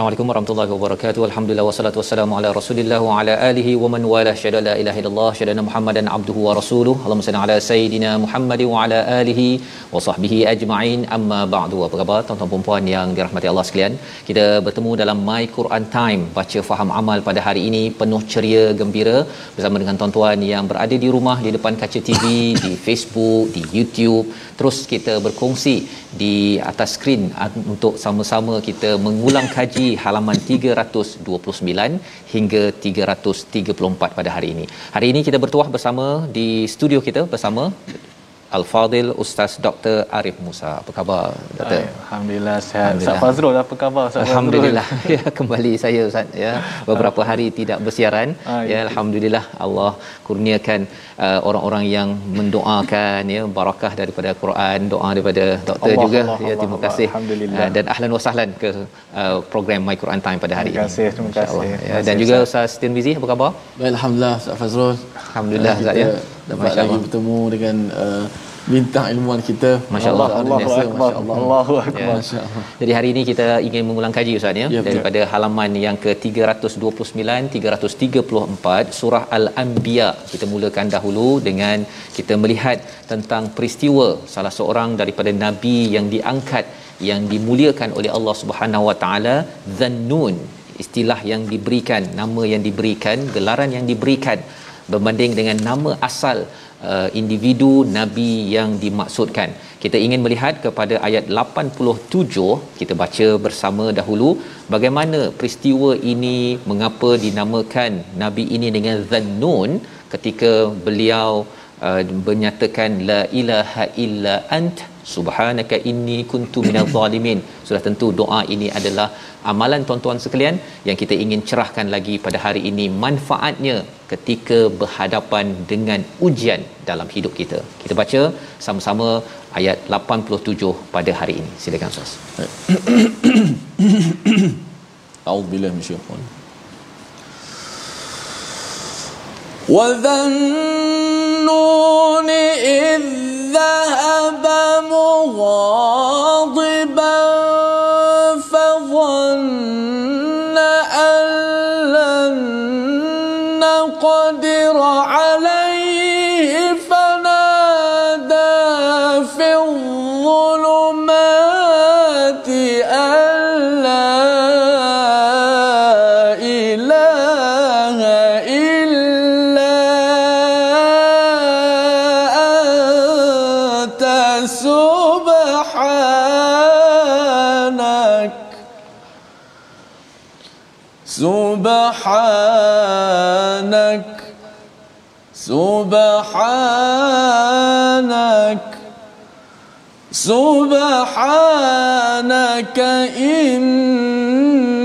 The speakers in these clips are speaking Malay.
Assalamualaikum warahmatullahi wabarakatuh. Alhamdulillah wassalatu wassalamu ala Rasulillah wa ala alihi wa man wala syada la ilaha illallah syada Muhammadan abduhu wa rasuluh. Allahumma salli ala sayidina Muhammad wa ala alihi wa sahbihi ajma'in. Amma ba'du. Apa khabar tuan-tuan dan puan yang dirahmati Allah sekalian? Kita bertemu dalam My Quran Time baca faham amal pada hari ini penuh ceria gembira bersama dengan tuan-tuan yang berada di rumah di depan kaca TV, di Facebook, di YouTube. Terus kita berkongsi di atas skrin untuk sama-sama kita mengulang kaji halaman 329 hingga 334 pada hari ini. Hari ini kita bertuah bersama di studio kita bersama Al-Fadil Ustaz Dr. Arif Musa. Apa khabar Doktor? Alhamdulillah sihat. Ustaz Fazrul apa khabar Ustaz Fazrul? Alhamdulillah. Ya, kembali saya Ustaz ya. Beberapa hari tidak bersiaran. Ah, ya, ya. alhamdulillah Allah kurniakan uh, orang-orang yang mendoakan ya barakah daripada Quran, doa daripada doktor Allah, juga. Allah, ya, Allah, terima Allah. kasih. Alhamdulillah. Uh, dan ahlan wa sahlan ke uh, program My Quran Time pada hari Terima kasih, ini. terima InsyaAllah. kasih. Ya, Terima dan kasih, juga Ustaz. Tirmizi apa khabar? Baik, Alhamdulillah Ustaz Fazrul Alhamdulillah, Ah, Ustaz, kita ya. Dapat Masya lagi Allah. bertemu dengan uh, bintang ilmuwan kita Masya Allah. Allahu akbar. Masya Allah. Allahu Ya. akbar. Masya Allah Jadi hari ini kita ingin mengulang kaji Ustaz ya Ya, daripada halaman yang ke-329 334 surah Al-Anbiya. Kita mulakan dahulu dengan kita melihat tentang peristiwa salah seorang daripada nabi yang diangkat yang dimuliakan oleh Allah Subhanahu Wa Taala Zannun istilah yang diberikan nama yang diberikan gelaran yang diberikan berbanding dengan nama asal uh, individu nabi yang dimaksudkan. Kita ingin melihat kepada ayat 87 kita baca bersama dahulu bagaimana peristiwa ini mengapa dinamakan nabi ini dengan Zannun ketika beliau menyatakan la ilaha illa ant subhanaka inni kuntu minadh zalimin sudah tentu doa ini adalah amalan tuan-tuan sekalian yang kita ingin cerahkan lagi pada hari ini manfaatnya ketika berhadapan dengan ujian dalam hidup kita kita baca sama-sama ayat 87 pada hari ini silakan ustaz أعوذ بالله من وذنون إذ ذهب مغاضبا. سبحانك سبحانك سبحانك إني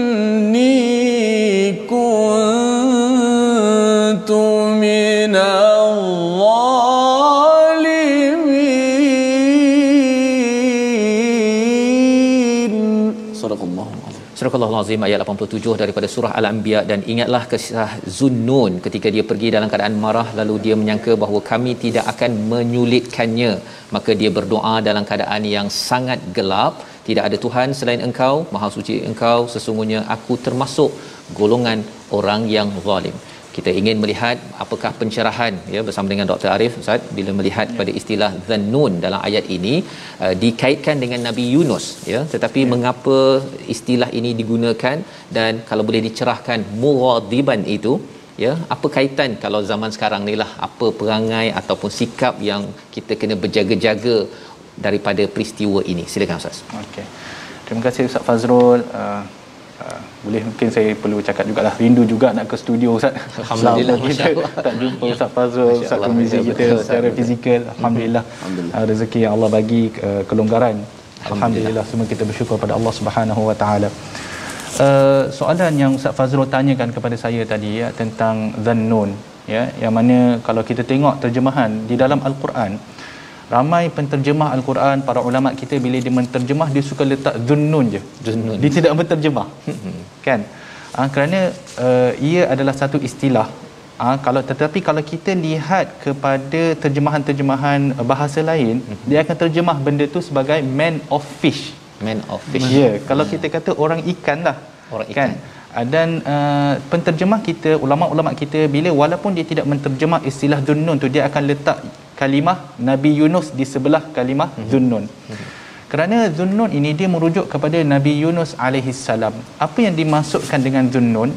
Allah azim ayat 87 daripada surah Al-Anbiya. Dan ingatlah kisah Zunnun ketika dia pergi dalam keadaan marah lalu dia menyangka bahawa kami tidak akan menyulitkannya. Maka dia berdoa dalam keadaan yang sangat gelap. Tidak ada Tuhan selain engkau maha suci engkau. Sesungguhnya aku termasuk golongan orang yang zalim kita ingin melihat apakah pencerahan ya bersama dengan Dr Arif Ustaz bila melihat ya. pada istilah zannun dalam ayat ini uh, dikaitkan dengan Nabi Yunus ya. Tetapi ya. mengapa istilah ini digunakan dan kalau boleh dicerahkan mughadiban itu ya apa kaitan kalau zaman sekarang ni lah apa perangai ataupun sikap yang kita kena berjaga-jaga daripada peristiwa ini? Silakan ustaz. Okey. Terima kasih ustaz Fazrul. Uh, uh, boleh mungkin saya perlu cakap jugalah. Rindu juga nak ke studio ustaz. Alhamdulillah kita tak jumpa ustaz Fazrul ustaz Tumizi kita secara fizikal alhamdulillah, alhamdulillah. Uh, rezeki yang Allah bagi uh, kelonggaran. Alhamdulillah. alhamdulillah semua kita bersyukur pada Allah Subhanahu wa taala. Uh, soalan yang Ustaz Fazrul tanyakan kepada saya tadi ya tentang zannun ya yang mana kalau kita tengok terjemahan di dalam al-Quran ramai penterjemah al-Quran para ulama kita bila dia menterjemah dia suka letak zunnun je. Zunnun dia tidak menterjemah kan? Ha, kerana uh, ia adalah satu istilah. Ha, kalau tetapi kalau kita lihat kepada terjemahan-terjemahan bahasa lain mm-hmm. dia akan terjemah benda tu sebagai man of fish. Man of fish. Ya yeah, kalau kita kata orang ikan lah. Orang kan? ikan. Kan dan uh, penterjemah kita ulama-ulama kita bila walaupun dia tidak menterjemah istilah zunnun tu dia akan letak kalimah Nabi Yunus di sebelah kalimah mm-hmm. zunnun mm-hmm. kerana zunnun ini dia merujuk kepada Nabi Yunus alaihi salam apa yang dimaksudkan dengan zunnun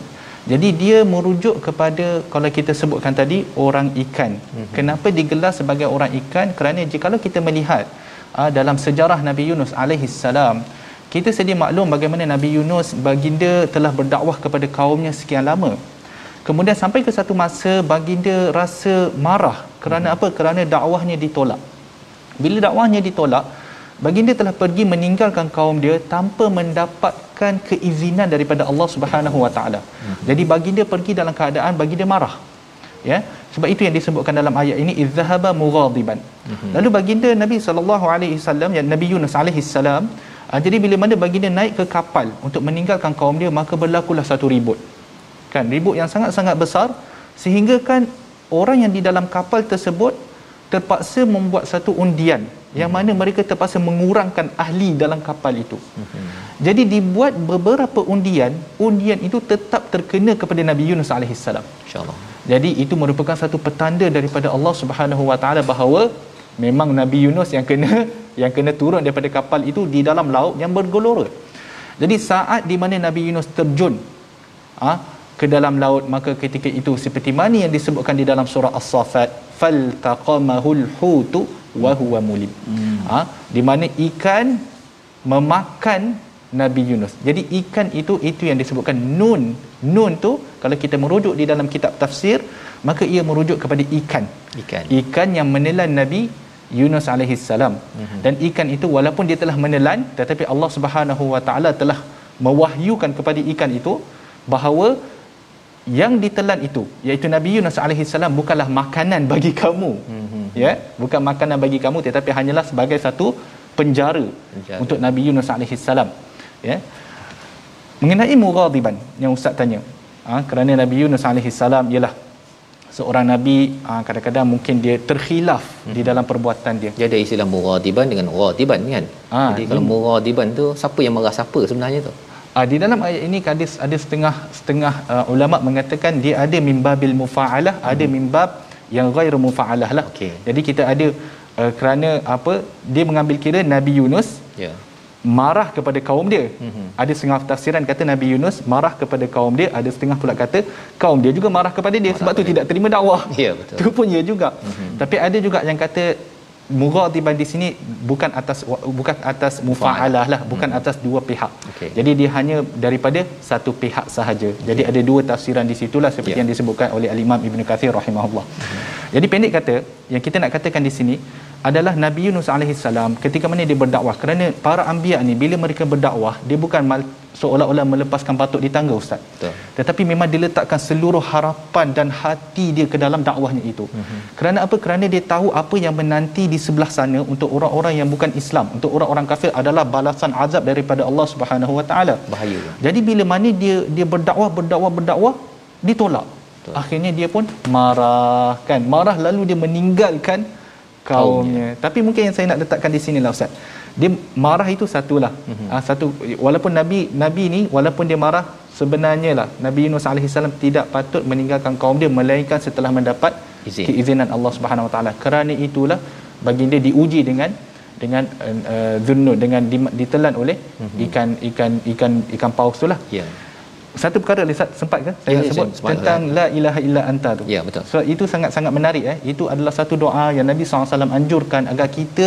jadi dia merujuk kepada kalau kita sebutkan tadi orang ikan mm-hmm. kenapa digelar sebagai orang ikan kerana jika kita melihat uh, dalam sejarah Nabi Yunus alaihi salam kita sedia maklum bagaimana Nabi Yunus baginda telah berdakwah kepada kaumnya sekian lama kemudian sampai ke satu masa baginda rasa marah kerana hmm. apa? Kerana dakwahnya ditolak. Bila dakwahnya ditolak baginda telah pergi meninggalkan kaum dia tanpa mendapatkan keizinan daripada Allah Subhanahu Wa Taala. Hmm. jadi baginda pergi dalam keadaan baginda marah. Ya? Sebab itu yang disebutkan dalam ayat ini izzahaba mughadiban. Hmm. lalu baginda Nabi sallallahu alaihi wasallam yang Nabi Yunus alaihi salam uh, jadi bila mana baginda naik ke kapal untuk meninggalkan kaum dia maka berlakulah satu ribut kan ribut yang sangat-sangat besar sehingga kan orang yang di dalam kapal tersebut terpaksa membuat satu undian yang mana mereka terpaksa mengurangkan ahli dalam kapal itu. Hmm. Jadi dibuat beberapa undian, undian itu tetap terkena kepada Nabi Yunus alaihissalam. Insya-Allah. Jadi itu merupakan satu petanda daripada Allah Subhanahu Wa Taala bahawa memang Nabi Yunus yang kena yang kena turun daripada kapal itu di dalam laut yang bergelora. Jadi saat di mana Nabi Yunus terjun ah ha, ke dalam laut maka ketika itu seperti mana yang disebutkan di dalam surah As-Saffat faltaqamahul hutu wa huwa mulim. Hmm. Ha, di mana ikan memakan Nabi Yunus. Jadi ikan itu itu yang disebutkan nun. Nun tu kalau kita merujuk di dalam kitab tafsir maka ia merujuk kepada ikan. Ikan. Ikan yang menelan Nabi Yunus alaihi salam. Mm-hmm. Dan ikan itu walaupun dia telah menelan tetapi Allah Subhanahu wa taala telah mewahyukan kepada ikan itu bahawa yang ditelan itu iaitu Nabi Yunus alaihi salam bukanlah makanan bagi kamu. Mm-hmm. Ya, bukan makanan bagi kamu tetapi hanyalah sebagai satu penjara, penjara. untuk Nabi Yunus alaihi salam. Ya. Mengenai mughadiban yang ustaz tanya. Ha, kerana Nabi Yunus alaihi salam ialah seorang nabi ha, kadang-kadang mungkin dia terkhilaf hmm. di dalam perbuatan dia. Dia ada istilah mughadiban dengan ghadiban kan? Ha, Jadi kalau mughadiban tu siapa yang marah siapa sebenarnya tu? Uh, di dalam ayat ini ada ada setengah setengah uh, ulama mengatakan dia ada mimbabil mufaalah, hmm. ada mimbab yang ghair mufaalah lah. Okay. Jadi kita ada uh, kerana apa dia mengambil kira Nabi Yunus yeah. marah kepada kaum dia. Mm-hmm. Ada setengah tafsiran kata Nabi Yunus marah kepada kaum dia, ada setengah pula kata kaum dia juga marah kepada dia marah sebab tu dia. tidak terima dakwah. Ya yeah, betul. Tu pun ya juga. Mm-hmm. Tapi ada juga yang kata mughadiban di sini bukan atas bukan atas mufaalah lah bukan hmm. atas dua pihak okay. jadi dia hanya daripada satu pihak sahaja okay. jadi ada dua tafsiran di situlah seperti yeah. yang disebutkan oleh al-Imam Ibn Kathir rahimahullah hmm. jadi pendek kata yang kita nak katakan di sini adalah Nabi Yunus alaihissalam ketika mana dia berdakwah kerana para anbiya ni bila mereka berdakwah dia bukan mal- seolah-olah melepaskan batuk di tangga ustaz Betul. tetapi memang dia letakkan seluruh harapan dan hati dia ke dalam dakwahnya itu mm-hmm. kerana apa kerana dia tahu apa yang menanti di sebelah sana untuk orang-orang yang bukan Islam untuk orang-orang kafir adalah balasan azab daripada Allah Subhanahu Wa Taala bahaya jadi bila mana dia dia berdakwah berdakwah berdakwah ditolak. Betul. Akhirnya dia pun marah kan. Marah lalu dia meninggalkan kaumnya. Tapi mungkin yang saya nak letakkan di sini lah ustaz. Dia marah itu satulah. Mm-hmm. Ah satu walaupun nabi nabi ni walaupun dia marah sebenarnya lah Nabi Yunus alaihissalam tidak patut meninggalkan kaum dia melainkan setelah mendapat Izin. keizinan Allah Subhanahu Wa Taala. Kerana itulah baginda diuji dengan dengan uh, Dhunnun dengan di- ditelan oleh mm-hmm. ikan ikan ikan ikan paus tu lah Ya. satu perkara Ustaz sempat ke saya Ya, ya, sebut sempat. tentang la ilaha illa anta tu. Ya, betul. So itu sangat-sangat menarik eh. Itu adalah satu doa yang Nabi SAW anjurkan agar kita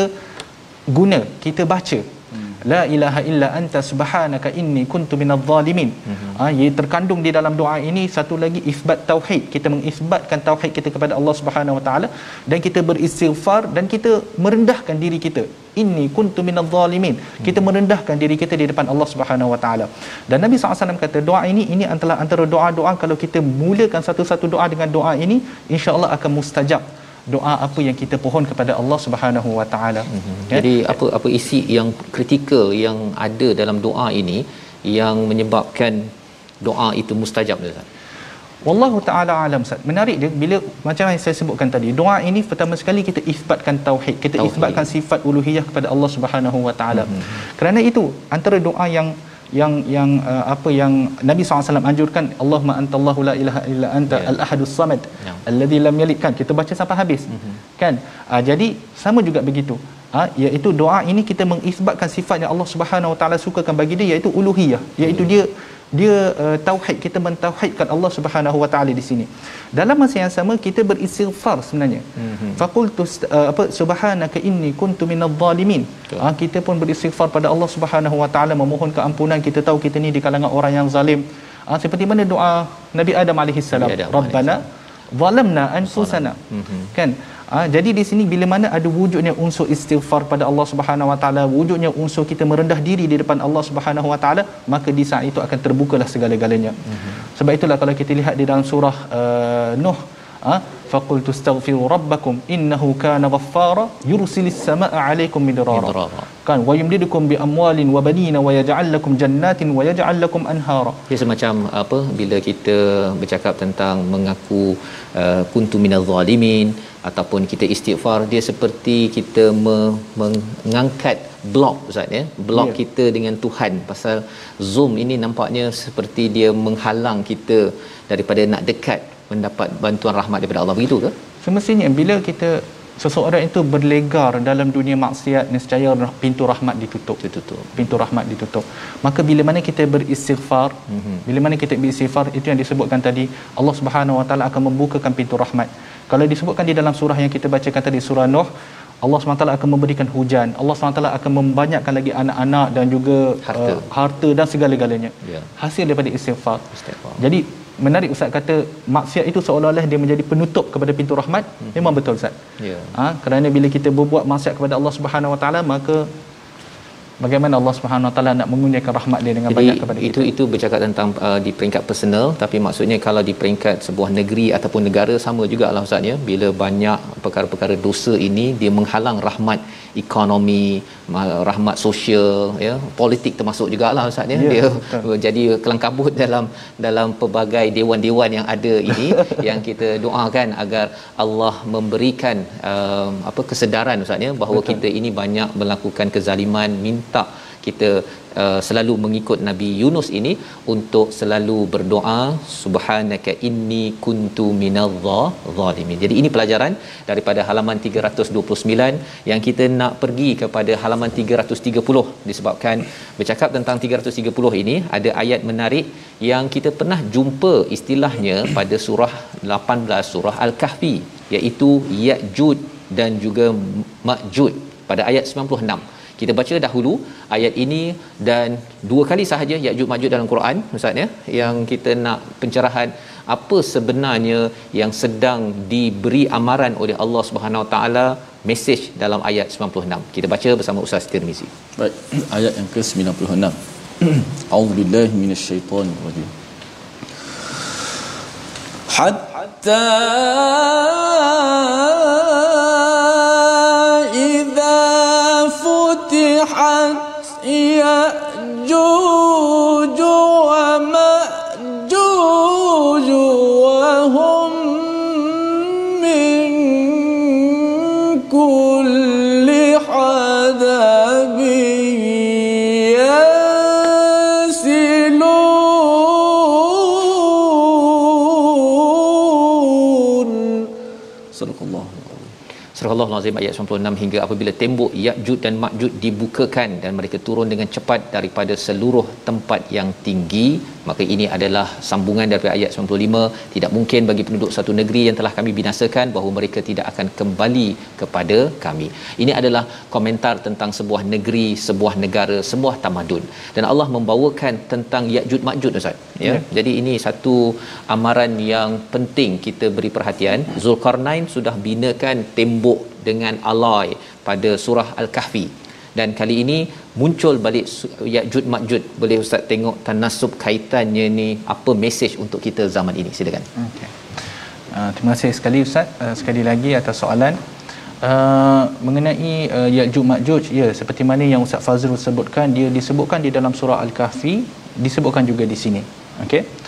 guna, kita baca. Hmm. La ilaha illa anta subhanaka inni kuntu minadh zalimin. Hmm. Ha, ia terkandung di dalam doa ini satu lagi isbat tauhid. Kita mengisbatkan tauhid kita kepada Allah Subhanahu Wa Taala dan kita beristighfar dan kita merendahkan diri kita. Inni kuntu minadh zalimin. Kita merendahkan diri kita di depan Allah Subhanahu Wa Taala. Dan Nabi SAW kata doa ini ini antara antara doa-doa kalau kita mulakan satu-satu doa dengan doa ini insya-Allah akan mustajab doa apa yang kita pohon kepada Allah Subhanahu Wa Taala. Hmm. Jadi apa apa isi yang kritikal yang ada dalam doa ini yang menyebabkan doa itu mustajab Ustaz. Wallahu taala alam Ustaz. Menarik dia bila macam yang saya sebutkan tadi, doa ini pertama sekali kita isbatkan tauhid, kita Tauhid. isbatkan sifat uluhiyah kepada Allah Subhanahu wa taala. Kerana itu antara doa yang yang yang uh, apa yang Nabi SAW anjurkan Allahumma antallahu la ilaha illa anta Ya. al-ahadus samad Ya. alladhi lam yalid. Kan kita baca sampai habis. Kan? Uh, jadi sama juga begitu ha, iaitu doa ini kita mengisbatkan sifat yang Allah Subhanahu Wa Taala sukakan bagi dia iaitu uluhiyah. Iaitu dia dia uh, tauhid. Kita mentauhidkan Allah Subhanahu Wa Taala di sini. Dalam masa yang sama kita beristighfar sebenarnya. Mm-hmm. faqultu uh, apa subhanaka inni kuntu minadh zalimin. Ha, kita pun beristighfar pada Allah Subhanahu Wa Taala memohon keampunan kita tahu kita ni di kalangan orang yang zalim. Ha, seperti mana doa Nabi Adam alaihi salam rabbana zalamna anfusana. Mhm. kan ha, jadi di sini bila mana ada wujudnya unsur istighfar pada Allah Subhanahu Wa Taala wujudnya unsur kita merendah diri di depan Allah Subhanahu Wa Taala maka di saat itu akan terbukalah segala-galanya Mhm. sebab itulah kalau kita lihat di dalam surah uh, Nuh ha faqultu astaghfiru rabbakum innahu kana ghaffara yursilis samaa 'alaykum midrara Midrara. kan wa yumdidukum bi amwalin wa banina wa yaj'al lakum jannatin wa yaj'al lakum anhara Dia semacam apa bila kita bercakap tentang mengaku uh, kuntu minaz zalimin ataupun kita istighfar dia seperti kita me- mengangkat blok ustaz ya. Blok yeah. kita dengan Tuhan. Pasal zoom ini nampaknya seperti dia menghalang kita daripada nak dekat mendapat bantuan rahmat daripada Allah. Begitu ke? Semestinya bila kita seseorang itu berlegar dalam dunia maksiat nescaya rah- pintu rahmat ditutup Ditutup. pintu rahmat ditutup maka bila mana kita beristighfar mm-hmm. bila mana kita beristighfar itu yang disebutkan tadi Allah Subhanahu Wa Taala akan membukakan pintu rahmat kalau disebutkan di dalam surah yang kita bacakan tadi surah Nuh Allah SWT akan memberikan hujan Allah SWT akan membanyakkan lagi anak-anak dan juga Harta. Uh, harta dan segala-galanya Ya. hasil daripada istighfar Istighfar. jadi menarik Ustaz kata maksiat itu seolah-olah dia menjadi penutup kepada pintu rahmat. Hmm. Memang betul Ustaz. ya Ha, kerana bila kita berbuat maksiat kepada Allah Subhanahu Wa Taala maka bagaimana Allah Subhanahu Wa Taala nak mengurniakan rahmat dia dengan banyak kepada Jadi itu kita. itu bercakap tentang uh, di peringkat personal tapi maksudnya kalau di peringkat sebuah negeri ataupun negara sama juga lah ustaz ya bila banyak perkara-perkara dosa ini dia menghalang rahmat ekonomi ma- rahmat sosial ya politik termasuk jugalah ustaz ya Ya, dia betul. jadi kelangkabut dalam dalam pelbagai dewan-dewan yang ada ini yang kita doakan agar Allah memberikan um, apa kesedaran ustaz ya bahawa Betul. kita ini banyak melakukan kezaliman minta kita uh, selalu mengikut Nabi Yunus ini untuk selalu berdoa subhanaka inni kuntu minadh-dhalimin. Jadi ini pelajaran daripada halaman 329 yang kita nak pergi kepada halaman 330 disebabkan bercakap tentang 330 ini ada ayat menarik yang kita pernah jumpa istilahnya pada surah 18 surah Al-Kahfi iaitu Ya'jud dan juga Ma'jud pada ayat 96 kita baca dahulu ayat ini dan dua kali sahaja Ya'juj Ma'juj dalam Quran Ustaz ya yang kita nak pencerahan apa sebenarnya yang sedang diberi amaran oleh Allah Subhanahu Taala mesej dalam ayat 96 kita baca bersama Ustaz Tirmizi Baik, ayat yang ke-96. A'udzubillahi minasyaitonir rajim. Hatta Surah Allah Azim ayat 96 hingga apabila tembok Ya'juj dan Ma'juj dibukakan dan mereka turun dengan cepat daripada seluruh tempat yang tinggi maka ini adalah sambungan daripada ayat 95 tidak mungkin bagi penduduk satu negeri yang telah kami binasakan bahawa mereka tidak akan kembali kepada kami. Ini adalah komentar tentang sebuah negeri sebuah negara sebuah tamadun. Dan Allah membawakan tentang Ya'juj Ma'juj Ustaz. Ya? Ya. jadi ini satu amaran yang penting kita beri perhatian. Zulkarnain sudah binakan tembok dengan alai pada surah Al-Kahfi. Dan kali ini muncul balik Ya'juj Ma'juj boleh ustaz tengok tanasub kaitannya ni apa mesej untuk kita zaman ini? Silakan. Okey. Uh, terima kasih sekali Ustaz. Uh, sekali lagi atas soalan. Uh, mengenai uh, Ya'juj Ma'juj ya seperti mana yang Ustaz Fazrul sebutkan dia disebutkan di dalam surah Al-Kahfi disebutkan juga di sini. Okey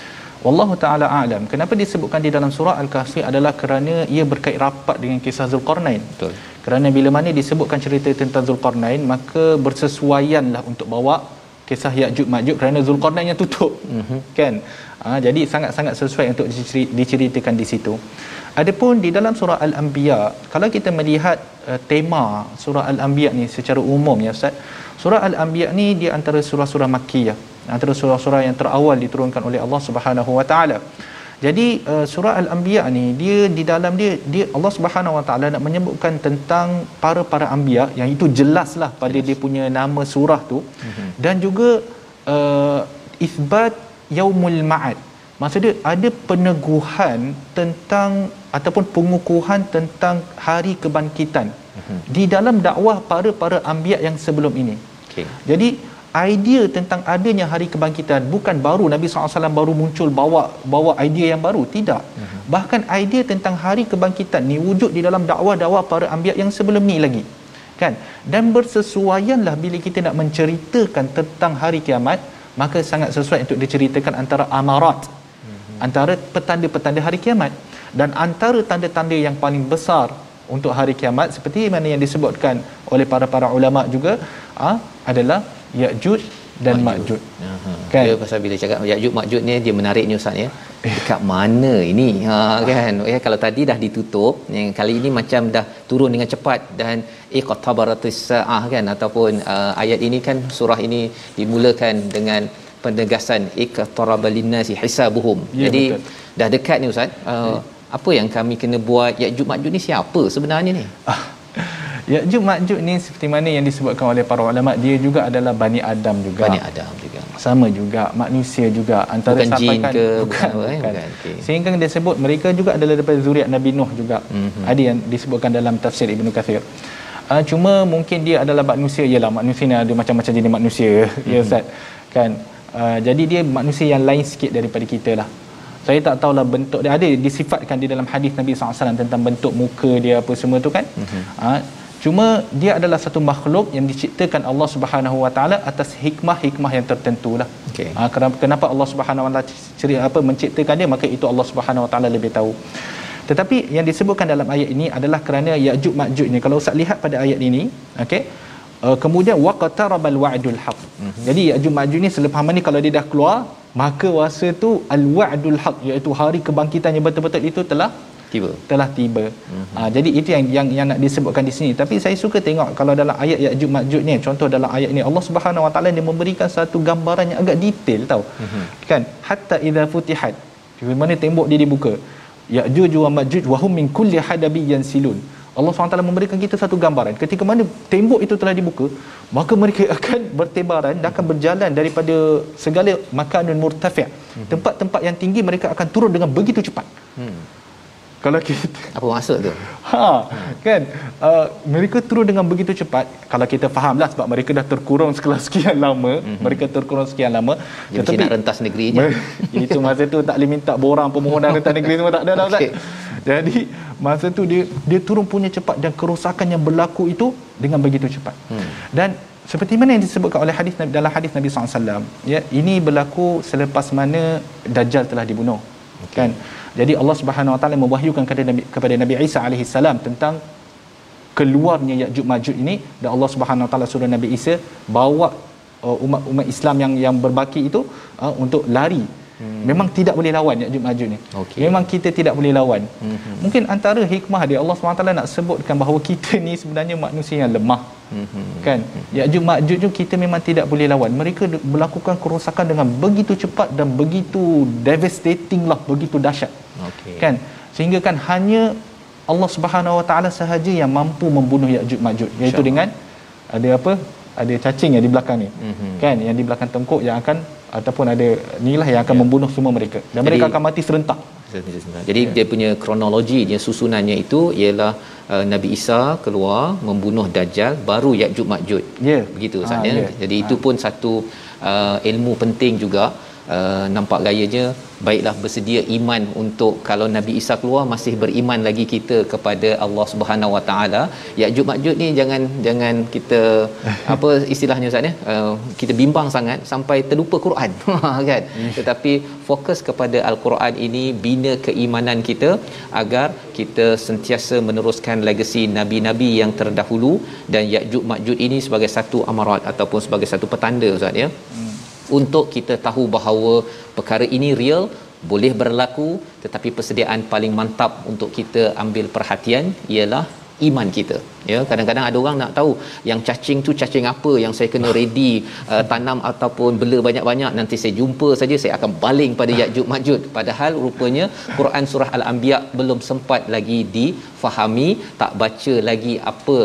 Wallahu taala a'lam. Kenapa disebutkan di dalam surah Al-Kahfi adalah kerana ia berkait rapat dengan kisah Zulkarnain. betul Kerana bila mana disebutkan cerita tentang Zulkarnain, maka bersesuaianlah untuk bawa kisah Ya'juj Ma'juj kerana Zulkarnain yang tutup. Mm-hmm. Kan? Ha, jadi sangat-sangat sesuai untuk diceri- diceritakan di situ. Adapun di dalam surah Al-Anbiya, kalau kita melihat uh, tema surah Al-Anbiya ni secara umum ya Ustaz, surah Al-Anbiya ni dia antara surah-surah Makkiyah, antara surah-surah yang terawal diturunkan oleh Allah Subhanahu Wa Taala. Jadi uh, surah Al-Anbiya ni dia di dalam dia dia Allah Subhanahu Wa Taala nak menyebutkan tentang para-para anbiya yang itu jelaslah pada dia punya nama surah tu mm-hmm. dan juga uh, isbat yaumul ma'ad. Maksudnya ada peneguhan tentang ataupun pengukuhan tentang hari kebangkitan mm-hmm. di dalam dakwah para-para anbiya yang sebelum ini. okey Jadi idea tentang adanya hari kebangkitan bukan baru Nabi SAW baru muncul bawa bawa idea yang baru. Tidak. Uh-huh. bahkan idea tentang hari kebangkitan ni wujud di dalam dakwah-dakwah para anbiya yang sebelum ni lagi. Kan? Dan bersesuaianlah bila kita nak menceritakan tentang hari kiamat maka sangat sesuai untuk diceritakan antara amarat uh-huh. antara petanda-petanda hari kiamat. Dan antara tanda-tanda yang paling besar untuk hari kiamat seperti mana yang disebutkan oleh para-para ulama juga ah, adalah Ya'juj dan Ma'juj. Aha. Kan? Kan? Dia pasal bila cakap Ya'juj Ma'juj ni dia menarik ni ustaz ya. Dekat mana ini? Ha kan. Ya kalau tadi dah ditutup, yang kali ini macam dah turun dengan cepat dan iqtabaratis saah kan ataupun uh, ayat ini kan surah ini dimulakan dengan penegasan iqtarabalinasi hisabuhum. Ya, Jadi betul. dah dekat ni ustaz. Uh, apa yang kami kena buat Ya'juj Ma'juj ni siapa sebenarnya ni? Ah, Ya'juj Ma'juj ni seperti mana yang disebutkan oleh para ulama dia juga adalah Bani Adam juga. Bani Adam juga. sama juga manusia juga antara Bukan jin ke, bukan, bukan eh? bukan. Bukan, okey. sehingga dia sebut mereka juga adalah daripada zuriat Nabi Nuh juga Mhm. ada yang disebutkan dalam tafsir Ibnu Kathir uh, cuma mungkin dia adalah manusia ialah manusia ni ada macam-macam jenis manusia ya ustaz kan uh, jadi dia manusia yang lain sikit daripada kita lah saya tak tahulah bentuk dia ada disifatkan di dalam hadis Nabi SAW tentang bentuk muka dia apa semua tu kan mm-hmm. uh, cuma dia adalah satu makhluk yang diciptakan Allah Subhanahu Wa Taala atas hikmah-hikmah yang tertentu lah Okey. Ah, kenapa, Allah Subhanahu Wa Taala apa menciptakan dia maka itu Allah Subhanahu Wa Taala lebih tahu. Tetapi yang disebutkan dalam ayat ini adalah kerana Ya'juj Ma'juj ni kalau Ustaz lihat pada ayat ini, okey. Uh, kemudian waqtarabal wa'dul haq. Mm-hmm. Jadi Ya'juj Ma'juj ni selepas ni kalau dia dah keluar, maka masa tu al-wa'dul haq iaitu hari kebangkitan yang betul-betul itu telah Tiba. telah tiba. Mm-hmm. Uh, jadi itu yang yang yang nak disebutkan di sini. Tapi saya suka tengok kalau dalam ayat Ya'juj Ma'juj ni, contoh dalam ayat ni Allah Subhanahu Wa Taala dia memberikan satu gambaran yang agak detail tau. Mm-hmm. Kan? Hatta idza futihat. Di mana tembok dia dibuka. Ya'juj wa Ma'juj wa hum min kulli hadabin silun. Allah SWT memberikan kita satu gambaran ketika mana tembok itu telah dibuka maka mereka akan bertebaran dan akan berjalan daripada segala makanun murtafi' Hmm. tempat-tempat yang tinggi mereka akan turun dengan begitu cepat Hmm. Kalau kita Apa maksud tu? Ha, kan uh, mereka turun dengan begitu cepat kalau kita fahamlah sebab mereka dah terkurung sekelas sekian lama mm-hmm. mereka terkurung sekian lama Dia mesti nak rentas negeri je. itu masa tu tak boleh minta borang permohonan rentas negeri semua tak ada dah Ustaz. Okey. Jadi masa tu dia dia turun punya cepat dan kerosakan yang berlaku itu dengan begitu cepat. Hmm. Dan seperti mana yang disebutkan oleh hadis Nabi dalam hadis Nabi SAW ya ini berlaku selepas mana dajjal telah dibunuh okay. kan jadi Allah Subhanahu Wa Taala mewahyukan kepada Nabi kepada Nabi Isa alaihi salam tentang keluarnya Ya'juj Ma'juj ini. Dan Allah Subhanahu Wa Taala suruh Nabi Isa bawa uh, umat umat Islam yang yang berbaki itu uh, untuk lari Hmm. Memang tidak boleh lawan Ya'juj Ma'juj ni. Okey. Memang kita tidak boleh lawan. Hmm. Mungkin antara hikmah dia Allah SWT nak sebutkan bahawa kita ni sebenarnya manusia yang lemah. Hmm. Kan? Ya'juj Ma'juj tu kita memang tidak boleh lawan. Mereka melakukan kerosakan dengan begitu cepat dan begitu devastating lah, begitu dahsyat. Okey. Kan? Sehingga kan hanya Allah Subhanahu Wa Taala sahaja yang mampu membunuh Ya'juj Ma'juj iaitu dengan ada apa? Ada cacing yang di belakang ni. Mhm. Kan? Yang di belakang tengkuk yang akan ataupun ada inilah yang akan membunuh semua mereka. Dan Jadi- mereka akan mati serentak. Jadi dia punya kronologi dia susunannya itu ialah uh, Nabi Isa keluar membunuh Dajjal baru Ya'juj Ma'juj. Ya. Begitu Ah, Ustaz ya. ya. Jadi itu pun satu uh, ilmu penting juga uh, nampak gayanya baiklah bersedia iman untuk kalau Nabi Isa keluar masih beriman lagi kita kepada Allah Subhanahu Wa Taala. Ya'juj Ma'juj ni jangan jangan kita apa istilahnya Ustaz ya. Uh, kita bimbang sangat sampai terlupa Quran kan. Tetapi fokus kepada al-Quran ini bina keimanan kita agar kita sentiasa meneruskan legasi nabi-nabi yang terdahulu dan Ya'juj Ma'juj ini sebagai satu amarat ataupun sebagai satu petanda Ustaz ya. Untuk kita tahu bahawa perkara ini real boleh berlaku tetapi persediaan paling mantap untuk kita ambil perhatian ialah iman kita. Ya kadang-kadang ada orang nak tahu yang cacing tu cacing apa yang saya kena ready uh, tanam ataupun bela banyak-banyak nanti saya jumpa saja saya akan baling pada Ya'juj Ma'juj padahal rupanya Quran surah Al-Anbiya belum sempat lagi difahami tak baca lagi apa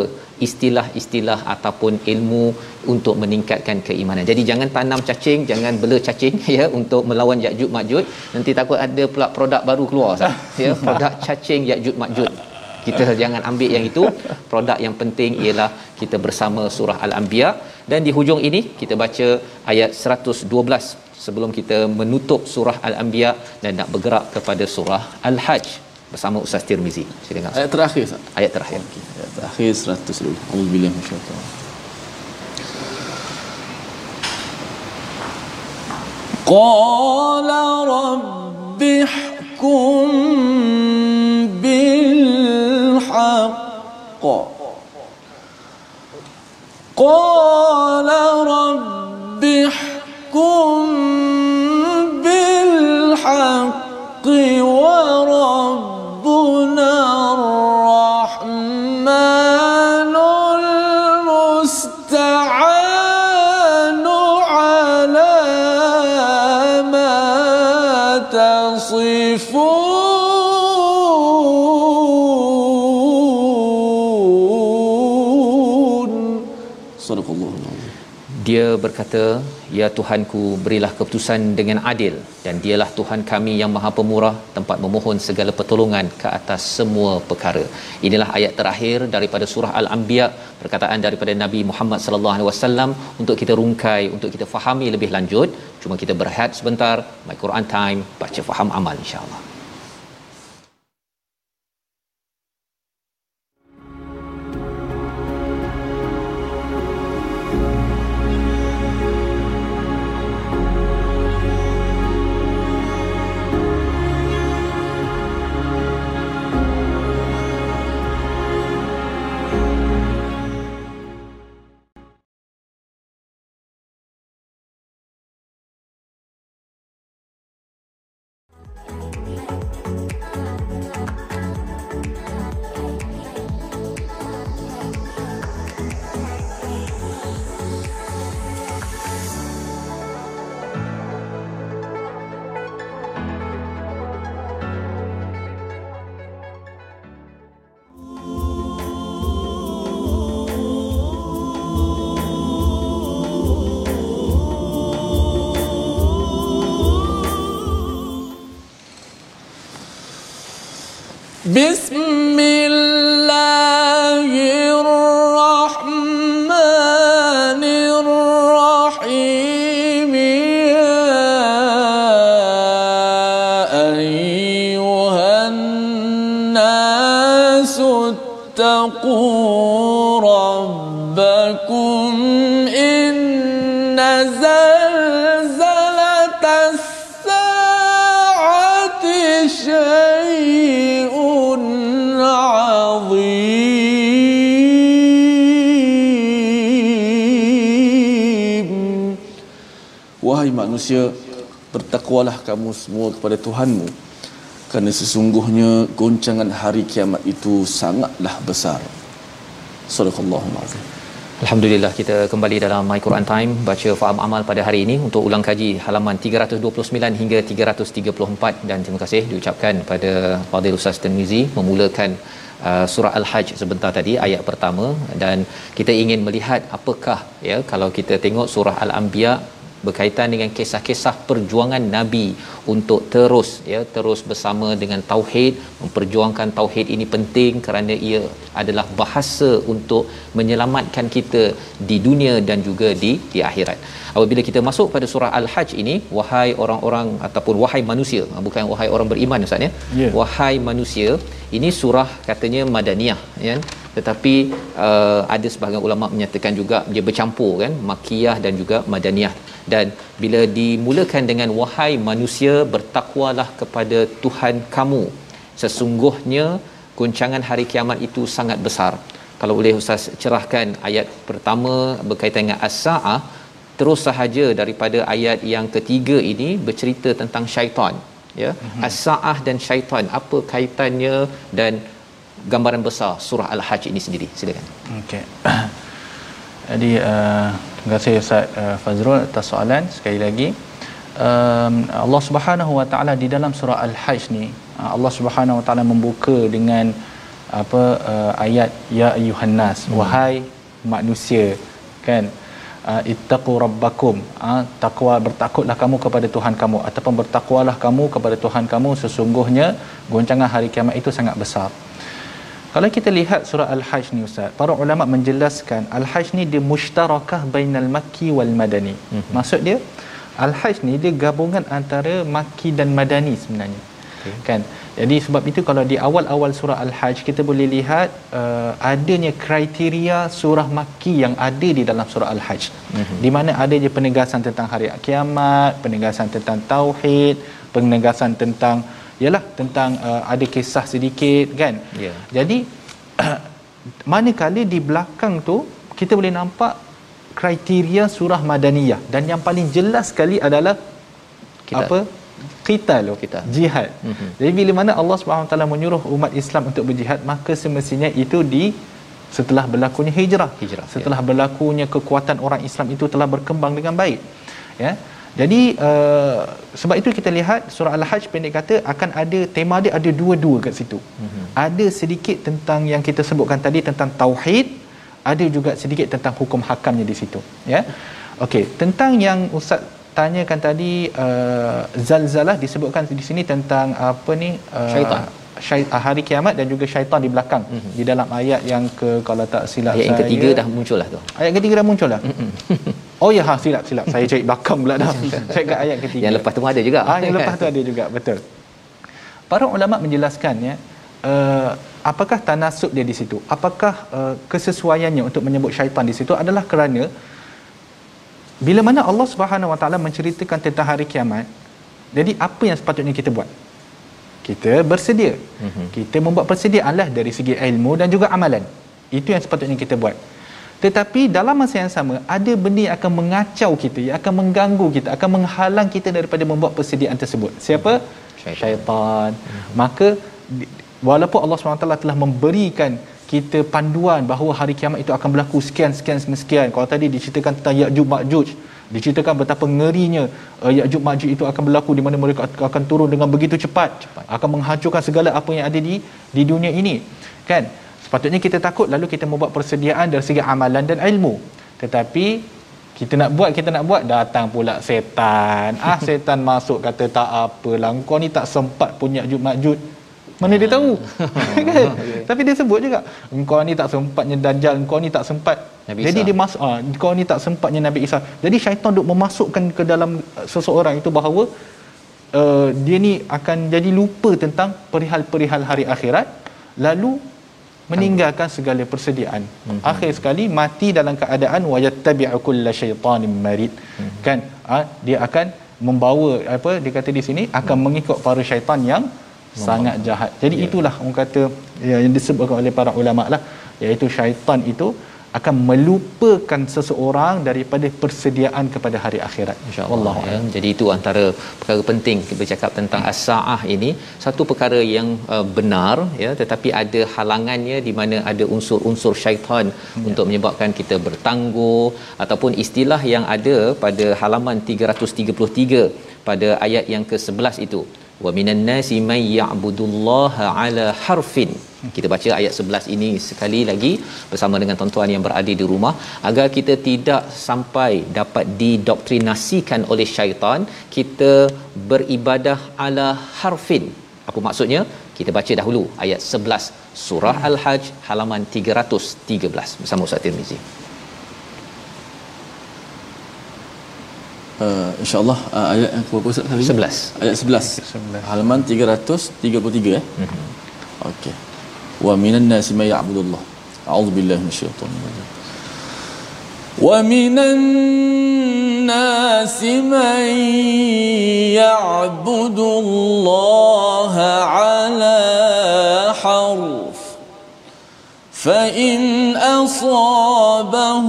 istilah-istilah ataupun ilmu untuk meningkatkan keimanan. Jadi jangan tanam cacing, jangan bela cacing ya untuk melawan Ya'juj Ma'juj. Nanti takut ada pula produk baru keluar Ustaz. Ya, produk cacing Ya'juj Ma'juj. Kita jangan ambil yang itu. Produk yang penting ialah kita bersama surah Al-Anbiya dan di hujung ini kita baca ayat 112 sebelum kita menutup surah Al-Anbiya dan nak bergerak kepada surah Al-Hajj bersama Ustaz Tirmizi. Silakan Ustaz. Ayat terakhir Ustaz. Ayat terakhir. Ayat terakhir 100 dulu. Alhamdulillah masyaallah. قال رب احكم بالحق قال رب احكم بالحق berkata, "Ya Tuhanku, berilah keputusan dengan adil dan dialah Tuhan kami yang Maha Pemurah, tempat memohon segala pertolongan ke atas semua perkara." Inilah ayat terakhir daripada surah Al-Anbiya, perkataan daripada Nabi Muhammad sallallahu alaihi wasallam untuk kita rungkai, untuk kita fahami lebih lanjut. Cuma kita berehat sebentar, My Quran Time, baca faham amal insya-Allah. بسم الله الرحمن الرحيم. يا أيها الناس اتقوا manusia, bertakwalah kamu semua kepada Tuhanmu kerana sesungguhnya goncangan hari kiamat itu sangatlah besar. Sadaqallahul azim. Alhamdulillah kita kembali dalam My Quran Time baca faham amal pada hari ini untuk ulang kaji halaman 329 hingga 334 dan terima kasih diucapkan pada Fadil Ustaz Tirmizi memulakan uh, surah Al-Hajj sebentar tadi ayat pertama dan kita ingin melihat apakah ya kalau kita tengok surah Al-Anbiya berkaitan dengan kisah-kisah perjuangan nabi untuk terus ya terus bersama dengan tauhid memperjuangkan tauhid ini penting kerana ia adalah bahasa untuk menyelamatkan kita di dunia dan juga di di akhirat. Apabila kita masuk pada surah Al-Hajj ini wahai orang-orang ataupun wahai manusia bukan wahai orang beriman ustaz ya. Ya. Wahai manusia ini surah katanya madaniyah ya tetapi uh, ada sebahagian ulama menyatakan juga dia bercampur kan? Makiyah dan juga madaniyah. Dan bila dimulakan dengan wahai manusia bertakwalah kepada Tuhan kamu. Sesungguhnya goncangan hari kiamat itu sangat besar. Kalau boleh ustaz cerahkan ayat pertama berkaitan dengan as-saah terus sahaja daripada ayat yang ketiga ini bercerita tentang syaitan ya mm-hmm. as-saah dan syaitan apa kaitannya dan gambaran besar surah al-hajj ini sendiri silakan Okey. Jadi uh, terima kasih Ustaz uh, Fazrul atas soalan sekali lagi. Um, Allah Subhanahu Wa Taala di dalam surah Al-Hajj ni uh, Allah Subhanahu Wa Taala membuka dengan apa uh, ayat ya ayyuhan nas hmm. wahai manusia kan uh, ittaqu rabbakum uh, takwa bertakutlah kamu kepada Tuhan kamu ataupun bertakwalah kamu kepada Tuhan kamu sesungguhnya goncangan hari kiamat itu sangat besar kalau kita lihat surah Al-Hajj ni Ustaz, para ulama menjelaskan Al-Hajj ni dia mushtarakah bainal makki wal madani. Mm-hmm. Maksud dia Al-Hajj ni dia gabungan antara makki dan madani sebenarnya. Okay. Kan? Jadi sebab itu kalau di awal-awal surah Al-Hajj kita boleh lihat uh, adanya kriteria surah makki yang ada di dalam surah Al-Hajj. Mm-hmm. Di mana adanya penegasan tentang hari kiamat, penegasan tentang tauhid, penegasan tentang ialah tentang uh, ada kisah sedikit kan Ya. jadi manakala di belakang tu kita boleh nampak kriteria surah madaniyah dan yang paling jelas sekali adalah Qital. apa qital Qital. jihad. Mhm. jadi bila mana Allah Subhanahu taala menyuruh umat Islam untuk berjihad maka semestinya itu di setelah berlakunya hijrah. Hijrah, setelah berlakunya kekuatan orang Islam itu telah berkembang dengan baik. Ya. Jadi uh, sebab itu kita lihat surah al-hajj pendek kata akan ada tema dia ada dua-dua kat situ. Mm-hmm. ada sedikit tentang yang kita sebutkan tadi tentang tauhid ada juga sedikit tentang hukum hakamnya di situ. Ya. Okey tentang yang ustaz tanyakan tadi uh, zalzalah disebutkan di sini tentang apa ni uh, Syaitan. syai- uh, hari kiamat dan juga syaitan di belakang. Mm-hmm. di dalam ayat yang ke kalau tak silap ayat saya. ketiga dah muncul lah tu. Ayat ketiga dah muncul dah oh ya ha silap silap. Saya cari belakang pula dah. Saya kat ayat ketiga. Yang lepas tu pun ada juga. Ah yang lepas tu ada juga. Betul. Para ulama menjelaskan ya uh, apakah tanasub dia di situ? Apakah uh, kesesuaiannya untuk menyebut syaitan di situ adalah kerana bila mana Allah Subhanahu Wa Taala menceritakan tentang hari kiamat jadi apa yang sepatutnya kita buat? Kita bersedia. Mhm. kita membuat persediaanlah dari segi ilmu dan juga amalan. Itu yang sepatutnya kita buat. Tetapi dalam masa yang sama ada benda yang akan mengacau kita yang akan mengganggu kita akan menghalang kita daripada membuat persediaan tersebut. Siapa? Syaitan. syaitan. Maka di- walaupun Allah SWT telah memberikan kita panduan bahawa hari kiamat itu akan berlaku sekian sekian sekian, sekian. kalau tadi diceritakan tentang Ya'juj Ma'juj diceritakan betapa ngerinya uh, Ya'juj Ma'juj itu akan berlaku di mana mereka akan turun dengan begitu cepat, cepat. Akan menghancurkan segala apa yang ada di di dunia ini kan? Sepatutnya kita takut lalu kita membuat persediaan dari segi amalan dan ilmu. Tetapi kita nak buat kita nak buat datang pula setan. Ah setan masuk kata tak apalah kau ni tak sempat punya Ya'juj Ma'juj Mana dia tahu? kan? Tapi dia sebut juga, engkau ni tak sempatnya dajjal, engkau ni tak sempat. Nabi Jadi Isa. dia masuk ah, engkau ni tak sempatnya Nabi Isa. Jadi syaitan duk memasukkan ke dalam uh, seseorang itu bahawa uh, dia ni akan jadi lupa tentang perihal-perihal hari akhirat lalu meninggalkan segala persediaan. Mm-hmm. Akhir sekali mati dalam keadaan wa yattabi'u kulla syaitanin marid. Mm-hmm. Kan? Ah, dia akan membawa apa dia kata di sini akan mm-hmm. mengikut para syaitan yang sangat jahat. Jadi yeah. itulah orang kata ya, yang disebutkan oleh para ulama lah iaitu syaitan itu akan melupakan seseorang daripada persediaan kepada hari akhirat insyaallah ya. jadi itu antara perkara penting kita bercakap tentang as-saah ini satu perkara yang uh, benar ya tetapi ada halangannya di mana ada unsur-unsur syaitan ya. untuk menyebabkan kita bertangguh ataupun istilah yang ada pada halaman 333 pada ayat yang ke-11 itu wa minan nasi may ya'budullaha ala harfin. Kita baca ayat 11 ini sekali lagi bersama dengan tuan-tuan yang berada di rumah. Agar kita tidak sampai dapat didoktrinasikan oleh syaitan kita beribadah ala harfin. Apa maksudnya? Kita baca dahulu ayat 11 surah al-hajj halaman 313 bersama Ustaz Tirmizi Uh, InsyaAllah uh, ayat yang berapa Ustaz tadi? 11. Ayat 11. 11. Halaman 333 eh. Mm-hmm. Okey. Wa minan nasi may ya'budullah. A'udzu billahi minasyaitonir rajim. Wa minan nasi may ya'budullaha 'ala harf. فإن أصابه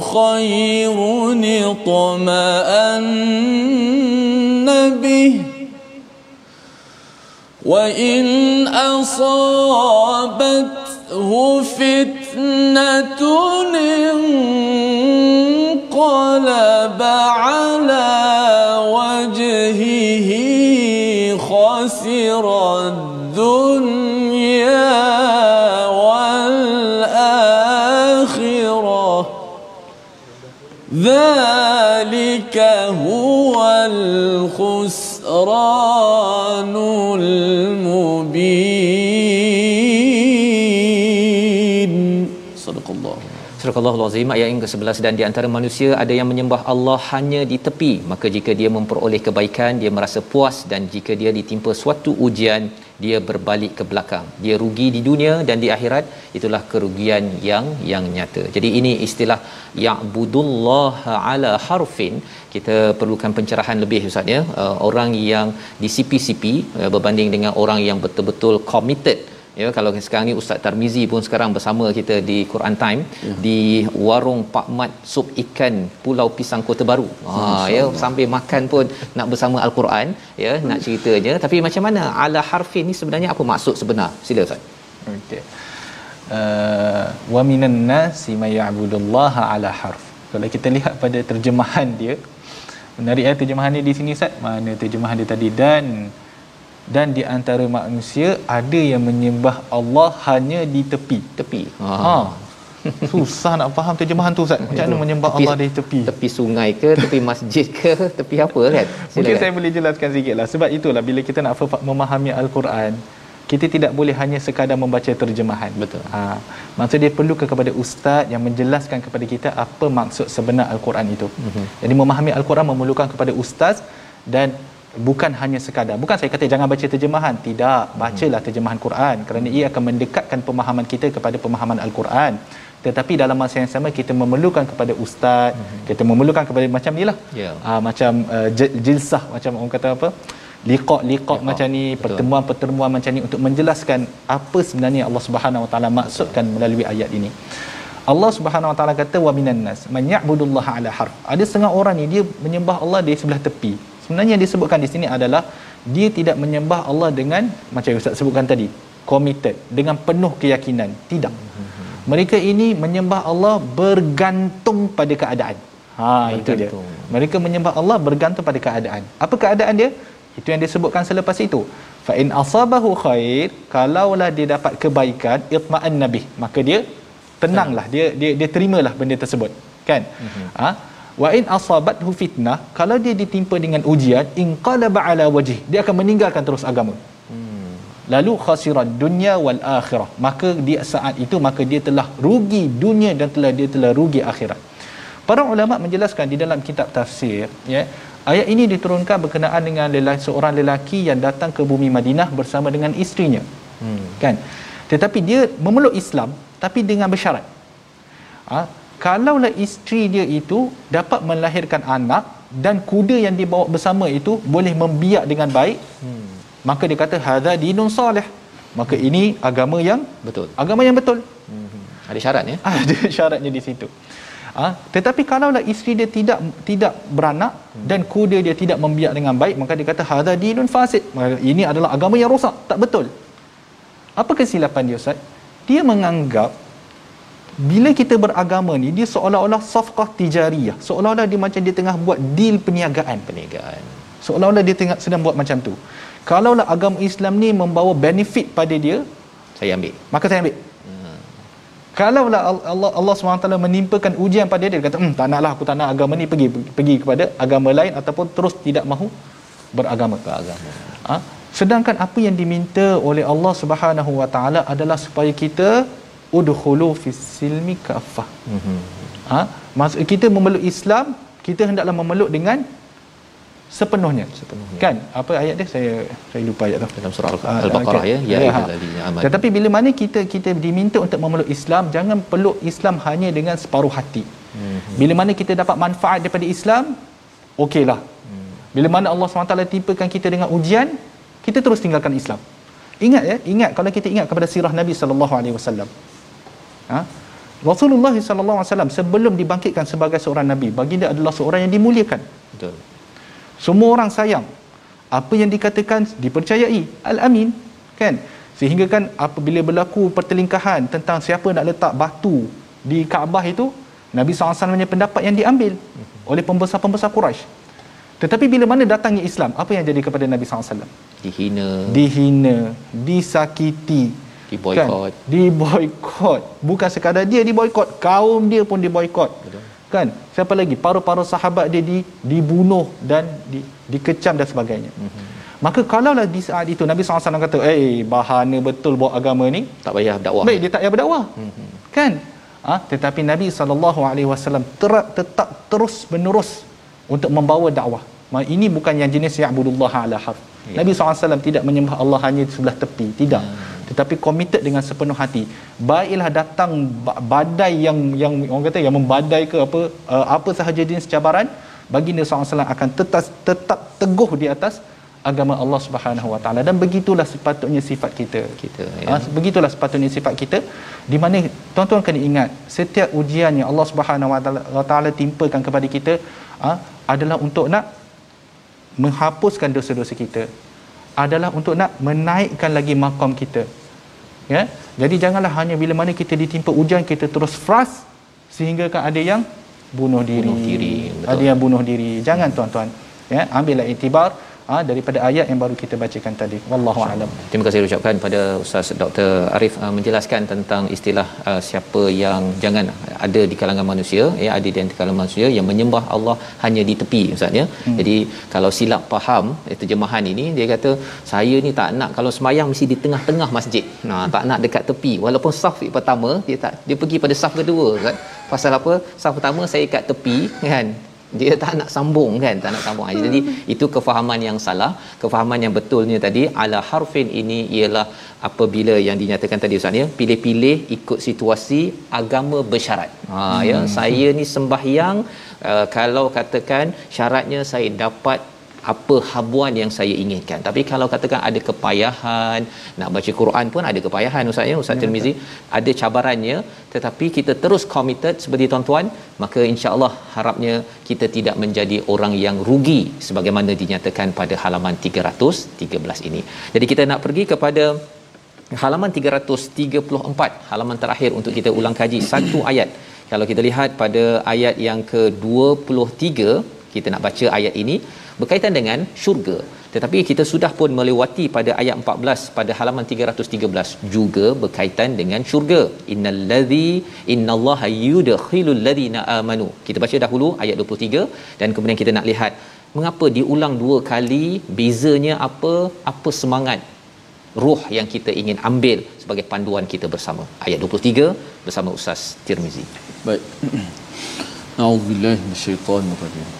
خير اطمأن به. وإن أصابته فتنة انقلب على وجهه خسر الدنيا الخسران surah Allahulazim ayat yang ke-11 dan di antara manusia ada yang menyembah Allah hanya di tepi. Maka jika dia memperoleh kebaikan dia merasa puas dan jika dia ditimpa suatu ujian dia berbalik ke belakang. Dia rugi di dunia dan di akhirat. Itulah kerugian yang yang nyata. Jadi ini istilah ya'budullaha ala harfin. Kita perlukan pencerahan lebih ustaz ya. Uh, orang yang di CPCP uh, berbanding dengan orang yang betul-betul committed ya kalau sekarang ni Ustaz Tarmizi pun sekarang bersama kita di Quran Time ya. di warung Pak Mat sup ikan Pulau Pisang Kota Baru. Ha ya sambil makan pun nak bersama Al-Quran ya nak ceritanya tapi macam mana ala harfin ni sebenarnya apa maksud sebenar? Sila Ustaz. Okey. Uh, wa minan nasi may ya'budullaha ala harf. Kalau kita lihat pada terjemahan dia menarik ya terjemahan dia di sini Ustaz. Mana terjemahan dia tadi dan dan di antara manusia ada yang menyembah Allah hanya di tepi. Tepi. Ha. ha. Susah nak faham terjemahan tu Ustaz. Macam mana menyembah tepi, Allah di tepi? Tepi sungai ke, tepi masjid ke, tepi apa kan? Silakan. Mungkin saya boleh jelaskan sikitlah. Sebab itulah bila kita nak memahami Al-Quran, kita tidak boleh hanya sekadar membaca terjemahan. Betul. Ha. Maksud dia perlu kepada ustaz yang menjelaskan kepada kita apa maksud sebenar Al-Quran itu. Mm-hmm. Jadi memahami Al-Quran memerlukan kepada ustaz dan bukan hanya sekadar. Bukan saya kata jangan baca terjemahan. Tidak. Bacalah terjemahan Quran kerana ia akan mendekatkan pemahaman kita kepada pemahaman al-Quran. Tetapi dalam masa yang sama kita memerlukan kepada ustaz mm-hmm. kita memerlukan kepada macam nilah yeah. uh, macam uh, jilsah macam orang kata apa? Liqa liqa macam ni pertemuan-pertemuan macam ni untuk menjelaskan apa sebenarnya Allah Subhanahu Wa Taala maksudkan melalui ayat ini. Allah Subhanahu Wa Taala kata wa minan nas man ya'budullaha ala harf. Ada setengah orang ni dia menyembah Allah di sebelah tepi sebenarnya yang disebutkan di sini adalah dia tidak menyembah Allah dengan macam yang Ustaz sebutkan tadi committed dengan penuh keyakinan. Tidak. Mereka ini menyembah Allah bergantung pada keadaan. Ha bergantung. itu dia. Mereka menyembah Allah bergantung pada keadaan. Apa keadaan dia? Itu yang disebutkan selepas itu. Fa in asabahu khair kalaulah dia dapat kebaikan itma'an nabi. Maka dia tenanglah dia dia dia terimalah benda tersebut. Kan? Mm-hmm. ha wa in asabathu fitnah kalau dia ditimpa dengan ujian inqalaba ala wajh dia akan meninggalkan terus agama hmm. lalu khasiran dunya wal akhirah maka dia saat itu maka dia telah rugi dunia dan telah dia telah rugi akhirat para ulama menjelaskan di dalam kitab tafsir ya ayat ini diturunkan berkenaan dengan lelaki, seorang lelaki yang datang ke bumi Madinah bersama dengan isterinya hmm. kan tetapi dia memeluk Islam tapi dengan bersyarat ha? Kalaulah isteri dia itu dapat melahirkan anak dan kuda yang dibawa bersama itu boleh membiak dengan baik hmm. maka dia kata hadza dinun salih maka hmm. ini agama yang betul agama yang betul hmm. ada syaratnya ada syaratnya di situ ha? tetapi kalaulah isteri dia tidak tidak beranak hmm. dan kuda dia tidak membiak dengan baik maka dia kata hadza dinun fasid maka ini adalah agama yang rosak tak betul apa kesilapan dia ustaz dia menganggap bila kita beragama ni dia seolah-olah safqah tijariyah. Seolah-olah dia macam dia tengah buat deal perniagaan. Perniagaan. Seolah-olah dia tengah sedang buat macam tu. Kalaulah agama Islam ni membawa benefit pada dia saya ambil. maka saya ambil. Hmm. kalaulah Allah Allah SWT menimpakan ujian pada dia dia kata hmm, tak naklah aku tak nak agama ni pergi pergi kepada agama lain ataupun terus tidak mahu beragama. Beragama. Ha? sedangkan apa yang diminta oleh Allah Subhanahu Wa Taala adalah supaya kita udkhulu fis silmi kafah. Mhm. Ha? Maksud kita memeluk Islam, kita hendaklah memeluk dengan sepenuhnya. Sepenuhnya. Kan? Apa ayat dia? Saya saya lupa ayat tu. Dalam surah Al-Baqarah okay. ya. Ya. ya Tetapi bila mana kita kita diminta untuk memeluk Islam, jangan peluk Islam hanya dengan separuh hati. Mhm. Bila mana kita dapat manfaat daripada Islam, okeylah. Mhm. Bila mana Allah SWT timpakan kita dengan ujian, kita terus tinggalkan Islam. Ingat ya, ingat kalau kita ingat kepada sirah Nabi sallallahu alaihi wasallam. Ha? Rasulullah wasallam sebelum dibangkitkan sebagai seorang nabi, baginda adalah seorang yang dimuliakan. Betul. Semua orang sayang. Apa yang dikatakan dipercayai. Al-Amin, kan? Sehingga kan apabila berlaku pertelingkahan tentang siapa nak letak batu di Kaabah itu, Nabi SAW punya pendapat yang diambil oleh pembesar-pembesar Quraisy. Tetapi bila mana datangnya Islam, apa yang jadi kepada Nabi SAW? Dihina. Dihina, disakiti, diboikot kan? diboikot bukan sekadar dia diboikot kaum dia pun diboikot kan? Siapa lagi? Paru-paru sahabat dia di dibunuh dan di, dikecam dan sebagainya. Mm-hmm. maka kalaulah di saat itu Nabi SAW kata eh bahana betul buat agama ni. Tak payah dakwah baik dia tak payah berdakwah. Mm-hmm. kan? Ha? tetapi Nabi SAW ter- tetap terus menerus untuk membawa dakwah. Ini bukan yang jenis ya'budullah ala harf. Ya. Nabi SAW tidak menyembah Allah hanya di sebelah tepi. Tidak. Hmm tetapi committed dengan sepenuh hati. Baiklah datang badai yang yang orang kata yang membadai ke apa uh, apa sahaja jenis cabaran baginda SAW akan tetap tetap teguh di atas agama Allah Subhanahu Wa Taala. Dan begitulah sepatutnya sifat kita. Kita ya. ha, begitulah sepatutnya sifat kita. Di mana tuan-tuan kena ingat setiap ujian yang Allah Subhanahu Wa Taala timpakan kepada kita ha, adalah untuk nak menghapuskan dosa-dosa kita. Adalah untuk nak menaikkan lagi makam kita ya? Jadi janganlah hanya bila mana kita ditimpa ujian kita terus frust sehingga kan ada yang bunuh diri, bunuh diri ada yang bunuh diri. Jangan tuan-tuan. Ya? Ambillah itibar ha, daripada ayat yang baru kita bacakan tadi. Wallahu alam. Terima kasih ucapkan pada ustaz Dr Arif uh, menjelaskan tentang istilah uh, siapa yang jangan ada di kalangan manusia ya ada di kalangan manusia yang menyembah Allah hanya di tepi ustaz ya. Hmm. jadi kalau silap faham eh, terjemahan ini dia kata saya ni tak nak kalau semayang mesti di tengah-tengah masjid. Nah tak nak dekat tepi. Walaupun saf pertama dia tak dia pergi pada saf kedua kan pasal apa? Saf pertama saya kat tepi kan dia tak nak sambung kan tak nak sambung. Hmm. jadi itu kefahaman yang salah. Kefahaman yang betulnya tadi ala harfin ini ialah apabila yang dinyatakan tadi ustaz ya. Pilih-pilih ikut situasi agama bersyarat. Ha ya, hmm. ya saya ni sembahyang uh, kalau katakan syaratnya saya dapat apa habuan yang saya inginkan. Tapi kalau katakan ada kepayahan nak baca Quran pun ada kepayahan ustaz ya ustaz ya, Tirmizi. ada cabarannya tetapi kita terus committed seperti tuan-tuan maka insya-Allah harapnya kita tidak menjadi orang yang rugi sebagaimana dinyatakan pada halaman 313 ini. Jadi kita nak pergi kepada halaman 334 halaman terakhir untuk kita ulang kaji satu ayat. Kalau kita lihat pada ayat yang ke-23 kita nak baca ayat ini berkaitan dengan syurga. Tetapi kita sudah pun melewati pada ayat 14 pada halaman 313 juga berkaitan dengan syurga. Innallazi innallaha yudkhilul ladzina amanu. Kita baca dahulu ayat 23 dan kemudian kita nak lihat mengapa diulang dua kali bezanya apa apa semangat ruh yang kita ingin ambil sebagai panduan kita bersama. Ayat 23 bersama Ustaz Tirmizi. Baik. A'udzubillahi minasyaitonir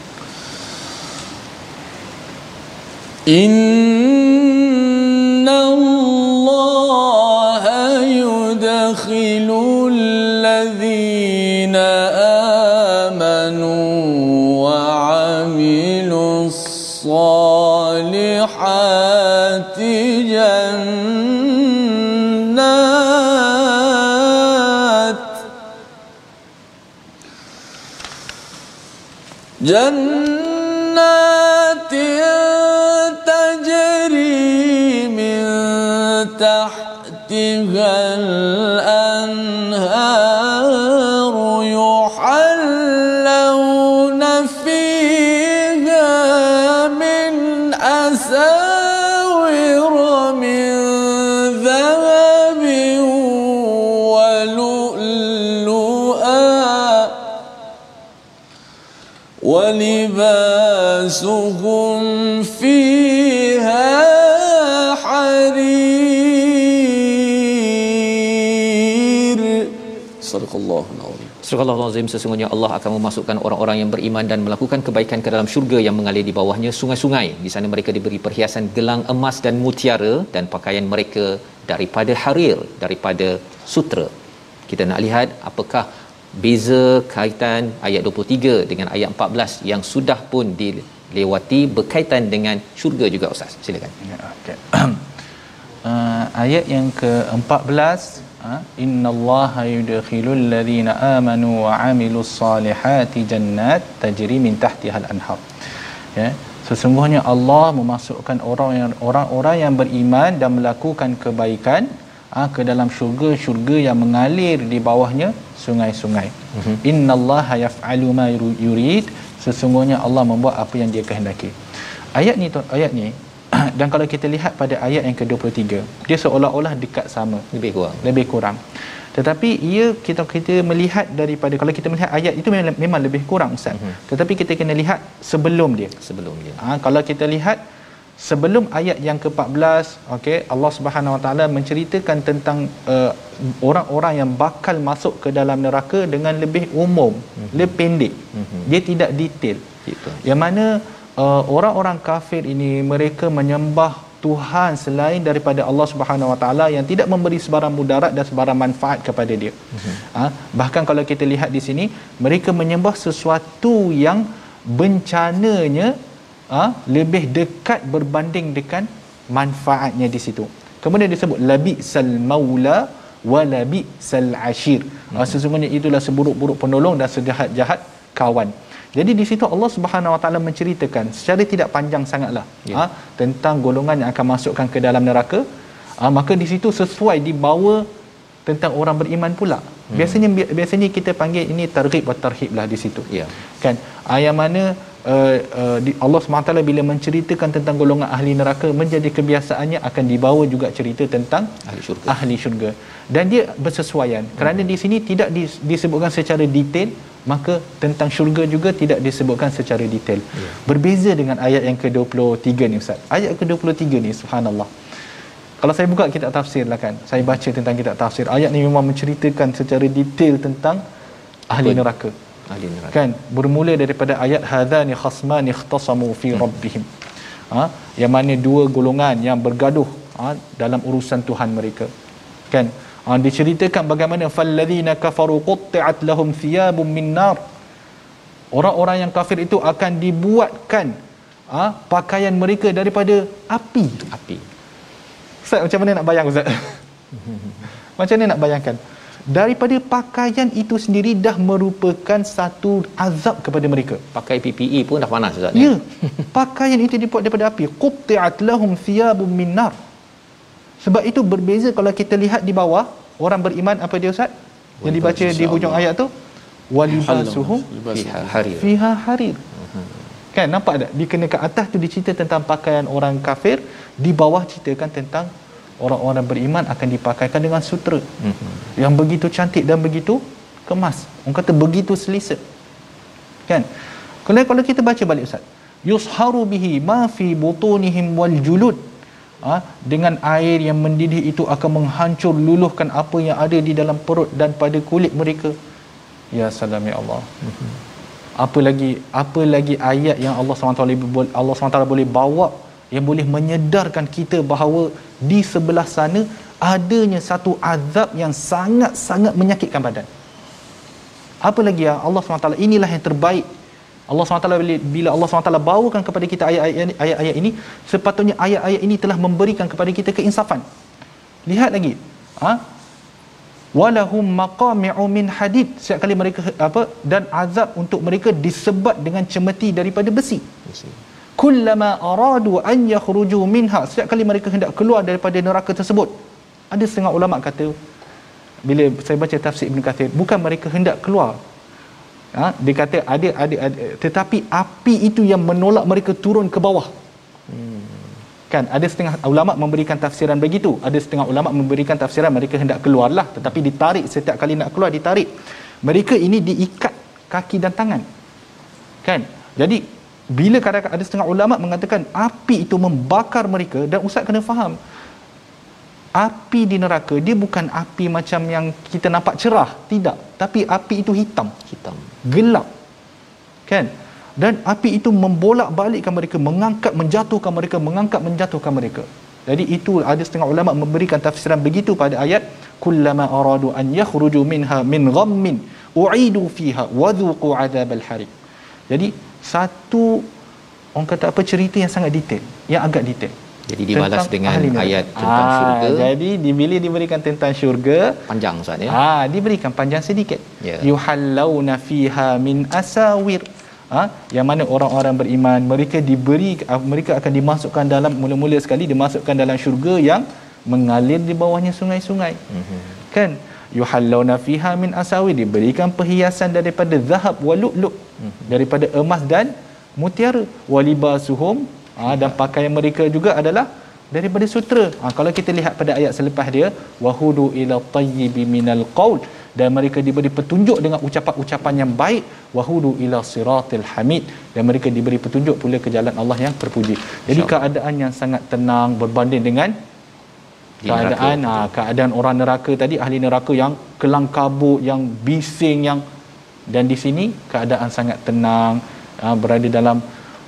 إن الله يدخل الذين آمنوا وعملوا الصالحات جنات جنات تحتها الأنهار Surah sesungguhnya Allah akan memasukkan orang-orang yang beriman dan melakukan kebaikan ke dalam syurga yang mengalir di bawahnya sungai-sungai. Di sana mereka diberi perhiasan gelang emas dan mutiara dan pakaian mereka daripada harir, daripada sutra. Kita nak lihat apakah beza kaitan ayat 23 dengan ayat 14 yang sudah pun dilewati berkaitan dengan syurga juga Ustaz. Silakan. Ya, okay. Uh, ayat yang ke-14 innallaha yudkhilul ladzina amanu wa amilus salihati jannat tajri min tahtiha al-anhar. Ya. Sesungguhnya Allah memasukkan orang yang orang-orang yang beriman dan melakukan kebaikan uh, ke dalam syurga-syurga yang mengalir di bawahnya sungai-sungai. Mm-hmm. Innallaha yaf'alu ma yurid. Sesungguhnya Allah membuat apa yang Dia kehendaki. Ayat ni ayat ni dan kalau kita lihat pada ayat yang ke-23 dia seolah-olah dekat sama Lebih kurang. lebih kurang tetapi ia kita kita melihat daripada kalau kita melihat ayat itu memang, memang lebih kurang ustaz Mhm. tetapi kita kena lihat sebelum dia Sebelum dia. ha, kalau kita lihat sebelum ayat yang ke-14 okey Allah Subhanahu Wa Taala menceritakan tentang uh, orang-orang yang bakal masuk ke dalam neraka dengan lebih umum mm-hmm. lebih pendek Mhm. dia tidak detail Gitu. yang mana uh, orang-orang kafir ini mereka menyembah Tuhan selain daripada Allah Subhanahu Wa Taala yang tidak memberi sebarang mudarat dan sebarang manfaat kepada dia. Mm-hmm. Ha, bahkan kalau kita lihat di sini mereka menyembah sesuatu yang bencananya ha, lebih dekat berbanding dengan manfaatnya di situ. Kemudian disebut labi sal maula wa labi sal ashir. Ha, sesungguhnya itulah seburuk-buruk penolong dan sejahat-jahat kawan. Jadi di situ Allah Subhanahu Wa Taala menceritakan secara tidak panjang sangatlah Ya. ha, tentang golongan yang akan masukkan ke dalam neraka. Ha, maka di situ sesuai dibawa tentang orang beriman pula. Biasanya biasanya kita panggil ini targhib wa tarhib lah di situ. Ya. Kan? Ha, yang mana uh, uh, di Allah SWT bila menceritakan tentang golongan ahli neraka menjadi kebiasaannya akan dibawa juga cerita tentang Ahli syurga. ahli syurga dan dia bersesuaian kerana di sini tidak dis, disebutkan secara detail maka tentang syurga juga tidak disebutkan secara detail. Ya. berbeza dengan ayat yang ke-23 ni ustaz. Ayat ke-23 ni subhanallah. Kalau saya buka kitab tafsir lah kan saya baca tentang kitab tafsir. Ayat ni memang menceritakan secara detail tentang ahli neraka. Ahli neraka. kan? Bermula daripada ayat hadzani khasman ikhtasamu fi rabbihim. Ha? Yang mana dua golongan yang bergaduh ha, dalam urusan Tuhan mereka. Kan ha, diceritakan bagaimana falladzina kafaru qutti'at lahum thiyabun min nar orang-orang yang kafir itu akan dibuatkan ha, pakaian mereka daripada api Api. Ustaz macam mana nak bayang Ustaz macam mana nak bayangkan daripada pakaian itu sendiri dah merupakan satu azab kepada mereka Pakai PPE pun dah panas Ustaz. Ya. Pakaian itu dibuat daripada api. Qutti'at lahum thiyabun min nar. Sebab itu berbeza kalau kita lihat di bawah orang beriman apa dia Ustaz? Yang dibaca di hujung ayat tu walibasuhum Fiha harir. fiha harir. Kan nampak tak? Di kena kat atas tu dicerita tentang pakaian orang kafir, di bawah ceritakan tentang orang-orang beriman akan dipakaikan dengan sutra. Mhm. Yang begitu cantik dan begitu kemas. Orang kata begitu selesa. Kan? Kalau kalau kita baca balik Ustaz. Yusharu bihi ma fi butunihim wal julud. Ha, dengan air yang mendidih itu akan menghancur luluhkan apa yang ada di dalam perut dan pada kulit mereka. Ya salam ya Allah. Apa lagi apa lagi ayat yang Allah SWT boleh Allah SWT boleh bawa yang boleh menyedarkan kita bahawa di sebelah sana adanya satu azab yang sangat-sangat menyakitkan badan. Apa lagi ya? Allah SWT inilah yang terbaik Allah SWT bila Allah SWT bawakan kepada kita ayat-ayat ini sepatutnya ayat-ayat ini telah memberikan kepada kita keinsafan. Lihat lagi. Ha? walahum maqami'u min hadid. Setiap kali mereka apa dan azab untuk mereka disebat dengan cemeti daripada besi. Kullama aradu an yakhruju minha. Setiap kali mereka hendak keluar daripada neraka tersebut ada setengah ulama kata bila saya baca tafsir Ibn Kathir bukan mereka hendak keluar ha, dia kata ada, ada ada tetapi api itu yang menolak mereka turun ke bawah. Kan ada setengah ulama memberikan tafsiran begitu. Ada setengah ulama memberikan tafsiran mereka hendak keluarlah tetapi ditarik setiap kali nak keluar ditarik. Mereka ini diikat kaki dan tangan. Kan? Jadi bila kadang-kadang ada setengah ulama mengatakan api itu membakar mereka dan ustaz kena faham api di neraka dia bukan api macam yang kita nampak cerah. Tidak. Tapi api itu hitam. Hitam. Gelap. Kan? Dan api itu membolak-balikkan mereka mengangkat menjatuhkan mereka mengangkat menjatuhkan mereka. Jadi itu ada setengah ulama memberikan tafsiran begitu pada ayat kullama aradu an yakhruju minha min ghammin u'idu fiha wadhuqu adzabal harik. Jadi satu orang kata apa cerita yang sangat detail yang agak detail jadi dibalas dengan ayat tentang ah, syurga. Jadi bila diberikan tentang syurga panjang Ustaz ya. Ah diberikan panjang sedikit. Ya. Yuhallauna fiha min asawir. Ha? yang mana orang-orang beriman mereka diberi ah, mereka akan dimasukkan dalam mula-mula sekali dimasukkan dalam syurga yang mengalir di bawahnya sungai-sungai. Mm-hmm. Kan? Yuhallauna fiha min asawir diberikan perhiasan daripada zahab waluk-luk mm-hmm. daripada emas dan mutiara walibasuhum ha, dan pakaian mereka juga adalah daripada sutra. Ha, kalau kita lihat pada ayat selepas dia wahudu ila tayyibi minal qaul dan mereka diberi petunjuk dengan ucapan-ucapan yang baik wahudu ila siratil hamid dan mereka diberi petunjuk pula ke jalan Allah yang terpuji. Jadi keadaan yang sangat tenang berbanding dengan keadaan ha, keadaan orang neraka tadi ahli neraka yang kelang kabut yang bising yang dan di sini keadaan sangat tenang ha, berada dalam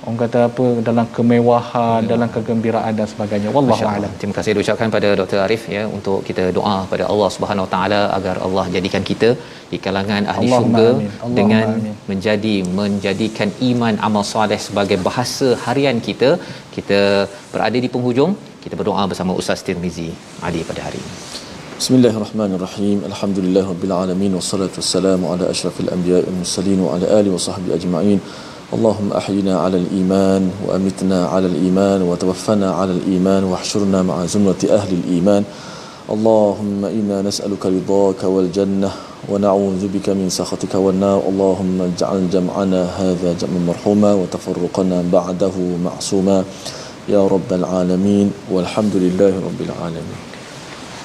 orang kata apa dalam kemewahan ya. dalam kegembiraan dan sebagainya wallahu alam terima kasih diucapkan pada Dr Arif ya untuk kita doa pada Allah Subhanahu taala agar Allah jadikan kita di kalangan ahli syurga dengan amin. menjadi menjadikan iman amal soleh sebagai bahasa harian kita kita berada di penghujung kita berdoa bersama Ustaz Tirmizi Adi pada hari ini Bismillahirrahmanirrahim. Alhamdulillahirabbil alamin wassalatu wassalamu ala asyrafil anbiya'i wal mursalin wa ala alihi wa sahbihi ajma'in. اللهم أحينا على الإيمان وأمتنا على الإيمان وتوفنا على الإيمان واحشرنا مع زمرة أهل الإيمان. اللهم إنا نسألك رضاك والجنة ونعوذ بك من سخطك والنار. اللهم اجعل جمعنا هذا جمع مرحوما وتفرقنا بعده معصوما. يا رب العالمين والحمد لله رب العالمين.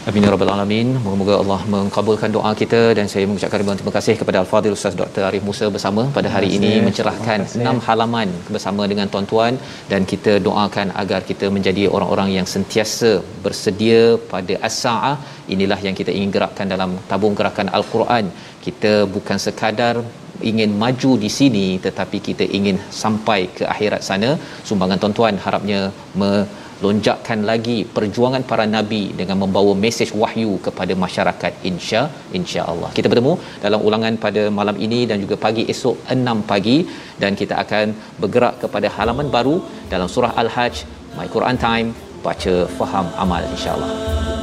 Amin ya rabbal alamin. Moga-moga Allah mengabulkan doa kita dan saya mengucapkan ribuan terima kasih kepada Al-Fadhil Ustaz Dr. Arif Musa bersama pada hari ini mencerahkan enam halaman bersama dengan tuan-tuan dan kita doakan agar kita menjadi orang-orang yang sentiasa bersedia pada as-saah. Inilah yang kita ingin gerakkan dalam tabung gerakan Al-Quran. Kita bukan sekadar ingin maju di sini tetapi kita ingin sampai ke akhirat sana. Sumbangan tuan-tuan harapnya me- lonjakkan lagi perjuangan para nabi dengan membawa mesej wahyu kepada masyarakat insya insya-Allah. Kita bertemu dalam ulangan pada malam ini dan juga pagi esok 6 pagi dan kita akan bergerak kepada halaman baru dalam surah Al-Hajj My Quran Time baca faham amal insya-Allah.